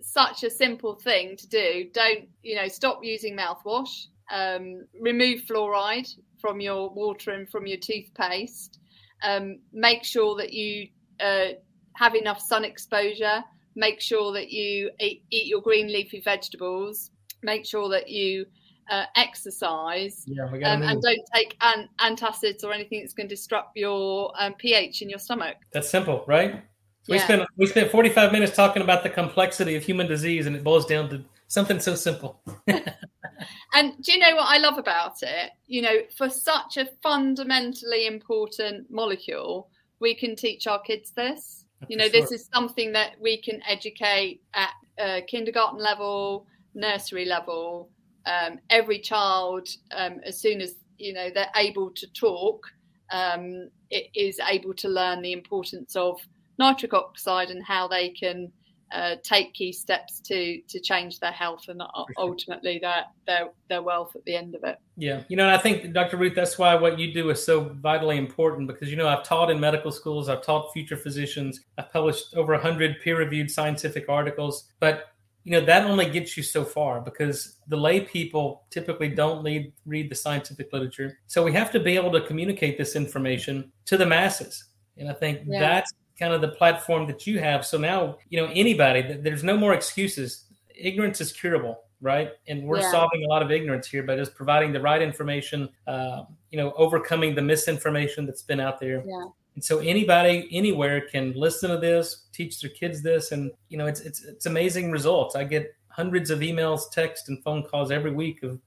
such a simple thing to do. Don't you know? Stop using mouthwash. Um, remove fluoride from your water and from your toothpaste um, make sure that you uh, have enough sun exposure. Make sure that you eat, eat your green leafy vegetables. Make sure that you uh, exercise yeah, um, and don't take an- antacids or anything that's going to disrupt your um, pH in your stomach. That's simple, right? We yeah. spent we spent 45 minutes talking about the complexity of human disease, and it boils down to something so simple. and do you know what I love about it? You know, for such a fundamentally important molecule, we can teach our kids this. You know, sure. this is something that we can educate at uh, kindergarten level, nursery level. Um, every child, um, as soon as you know they're able to talk, um, is able to learn the importance of nitric oxide and how they can uh, take key steps to to change their health and ultimately their their their wealth at the end of it. Yeah, you know, I think Dr. Ruth, that's why what you do is so vitally important because you know I've taught in medical schools, I've taught future physicians, I've published over hundred peer-reviewed scientific articles, but you know that only gets you so far because the lay people typically don't read read the scientific literature, so we have to be able to communicate this information to the masses, and I think yeah. that's kind of the platform that you have. So now, you know, anybody, there's no more excuses. Ignorance is curable, right? And we're yeah. solving a lot of ignorance here by just providing the right information, uh, you know, overcoming the misinformation that's been out there. Yeah. And so anybody anywhere can listen to this, teach their kids this, and you know, it's it's it's amazing results. I get hundreds of emails, text, and phone calls every week of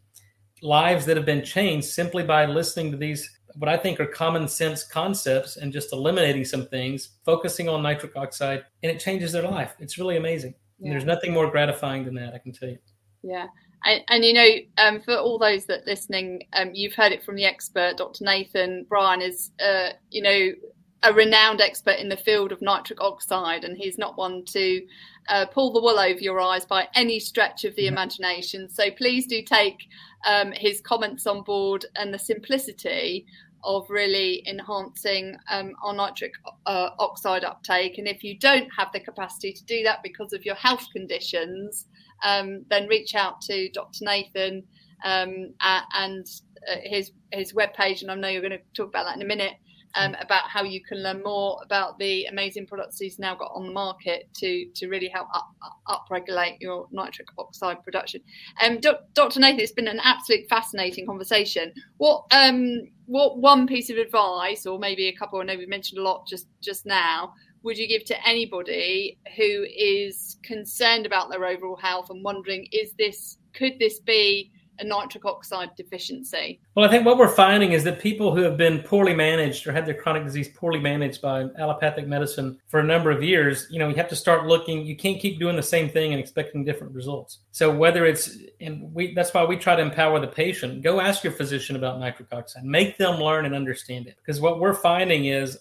lives that have been changed simply by listening to these what I think are common sense concepts and just eliminating some things, focusing on nitric oxide, and it changes their life. It's really amazing. Yeah. there's nothing more gratifying than that, I can tell you. Yeah. And, and you know, um, for all those that listening, um, you've heard it from the expert, Dr. Nathan Bryan is, uh, you know, a renowned expert in the field of nitric oxide, and he's not one to uh, pull the wool over your eyes by any stretch of the mm-hmm. imagination. So please do take um, his comments on board and the simplicity of really enhancing um, our nitric uh, oxide uptake. And if you don't have the capacity to do that because of your health conditions, um, then reach out to Dr. Nathan um, and uh, his his webpage. And I know you're going to talk about that in a minute um, about how you can learn more about the amazing products he's now got on the market to to really help up, up upregulate your nitric oxide production. Um, Dr. Nathan, it's been an absolute fascinating conversation. What um what one piece of advice, or maybe a couple? I know we mentioned a lot just just now. Would you give to anybody who is concerned about their overall health and wondering, is this could this be a nitric oxide deficiency? Well, I think what we're finding is that people who have been poorly managed or had their chronic disease poorly managed by allopathic medicine for a number of years, you know, you have to start looking. You can't keep doing the same thing and expecting different results. So whether it's and we that's why we try to empower the patient. Go ask your physician about nitric oxide. Make them learn and understand it. Because what we're finding is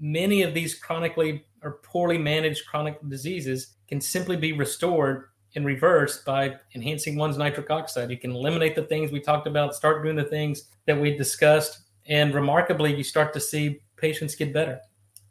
many of these chronically or poorly managed chronic diseases can simply be restored in reverse by enhancing one's nitric oxide. You can eliminate the things we talked about, start doing the things that we discussed, and remarkably, you start to see patients get better.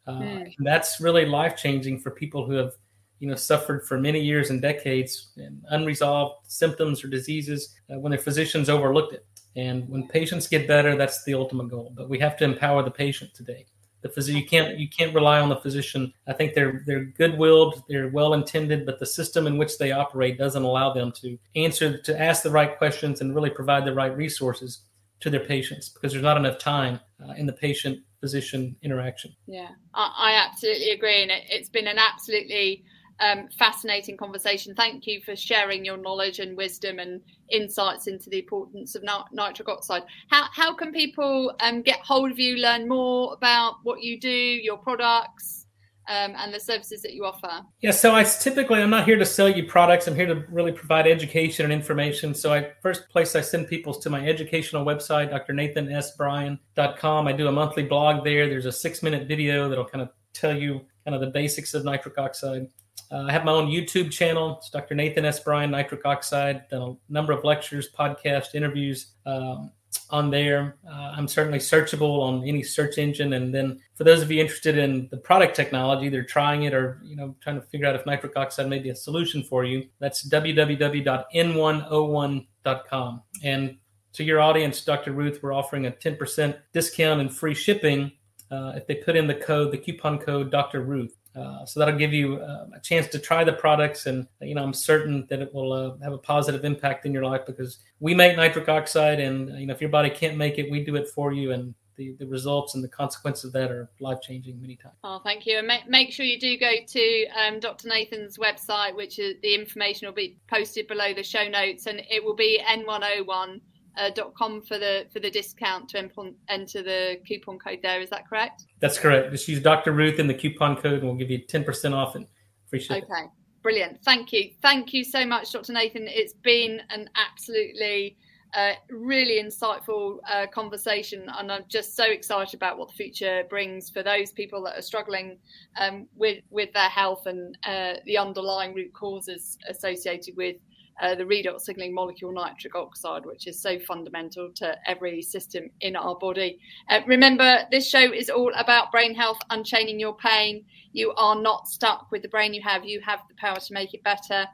Uh, mm. That's really life changing for people who have, you know, suffered for many years and decades and unresolved symptoms or diseases uh, when their physicians overlooked it. And when patients get better, that's the ultimate goal. But we have to empower the patient today the physician you can't you can't rely on the physician. I think they're they're good-willed they're well intended but the system in which they operate doesn't allow them to answer to ask the right questions and really provide the right resources to their patients because there's not enough time uh, in the patient physician interaction. Yeah I, I, absolutely agree and it, it's been an absolutely um, fascinating conversation. Thank you for sharing your knowledge and wisdom and insights into the importance of nitric oxide. How, how can people um, get hold of you, learn more about what you do, your products, um, and the services that you offer? Yeah, so I typically I'm not here to sell you products. I'm here to really provide education and information. So I first place I send people to my educational website, drnathansbryan.com. I do a monthly blog there. There's a six minute video that'll kind of tell you kind of the basics of nitric oxide. Uh, I have my own YouTube channel. It's Dr. Nathan S. Bryan, nitric oxide. Done a number of lectures, podcasts, interviews um, on there. Uh, I'm certainly searchable on any search engine. And then for those of you interested in the product technology, they're trying it or you know trying to figure out if nitric oxide may be a solution for you. That's www.n1o1.com. And to your audience, Dr. Ruth, we're offering a 10% discount and free shipping uh, if they put in the code, the coupon code Dr. Ruth. Uh, so that'll give you uh, a chance to try the products, and you know I'm certain that it will uh, have a positive impact in your life because we make nitric oxide, and you know if your body can't make it, we do it for you, and the, the results and the consequences of that are life changing many times. Oh, thank you, and make, make sure you do go to um, Dr. Nathan's website, which is the information will be posted below the show notes, and it will be N1O1 uh, .com for the for the discount to enter the coupon code there. Is that correct? That's correct. Just use Dr. Ruth in the coupon code, and we'll give you ten percent off and free shipping. Okay, brilliant. Thank you. Thank you so much, Dr. Nathan. It's been an absolutely uh, really insightful uh, conversation, and I'm just so excited about what the future brings for those people that are struggling um, with with their health and uh, the underlying root causes associated with uh, the redox signaling molecule nitric oxide, which is so fundamental to every system in our body. Uh, remember, this show is all about brain health, unchaining your pain. You are not stuck with the brain you have, you have the power to make it better.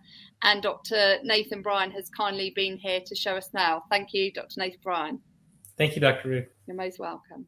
And Dr. Nathan Bryan has kindly been here to show us now. Thank you, Dr. Nathan Bryan. Thank you, Dr. Ruth. You're most welcome.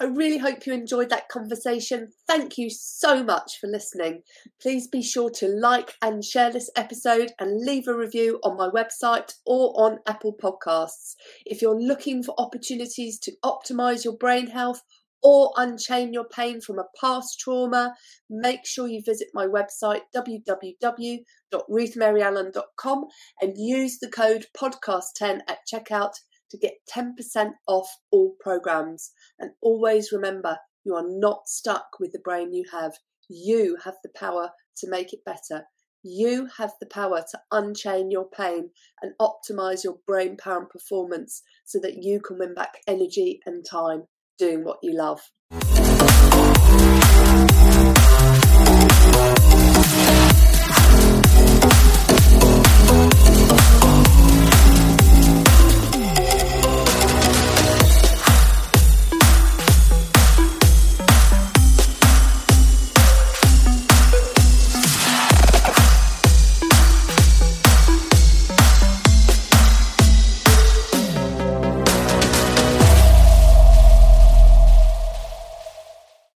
I really hope you enjoyed that conversation. Thank you so much for listening. Please be sure to like and share this episode and leave a review on my website or on Apple Podcasts. If you're looking for opportunities to optimize your brain health or unchain your pain from a past trauma, make sure you visit my website www.ruthmaryallan.com and use the code podcast10 at checkout to get 10% off all programs. And always remember, you are not stuck with the brain you have. You have the power to make it better. You have the power to unchain your pain and optimize your brain power and performance so that you can win back energy and time doing what you love.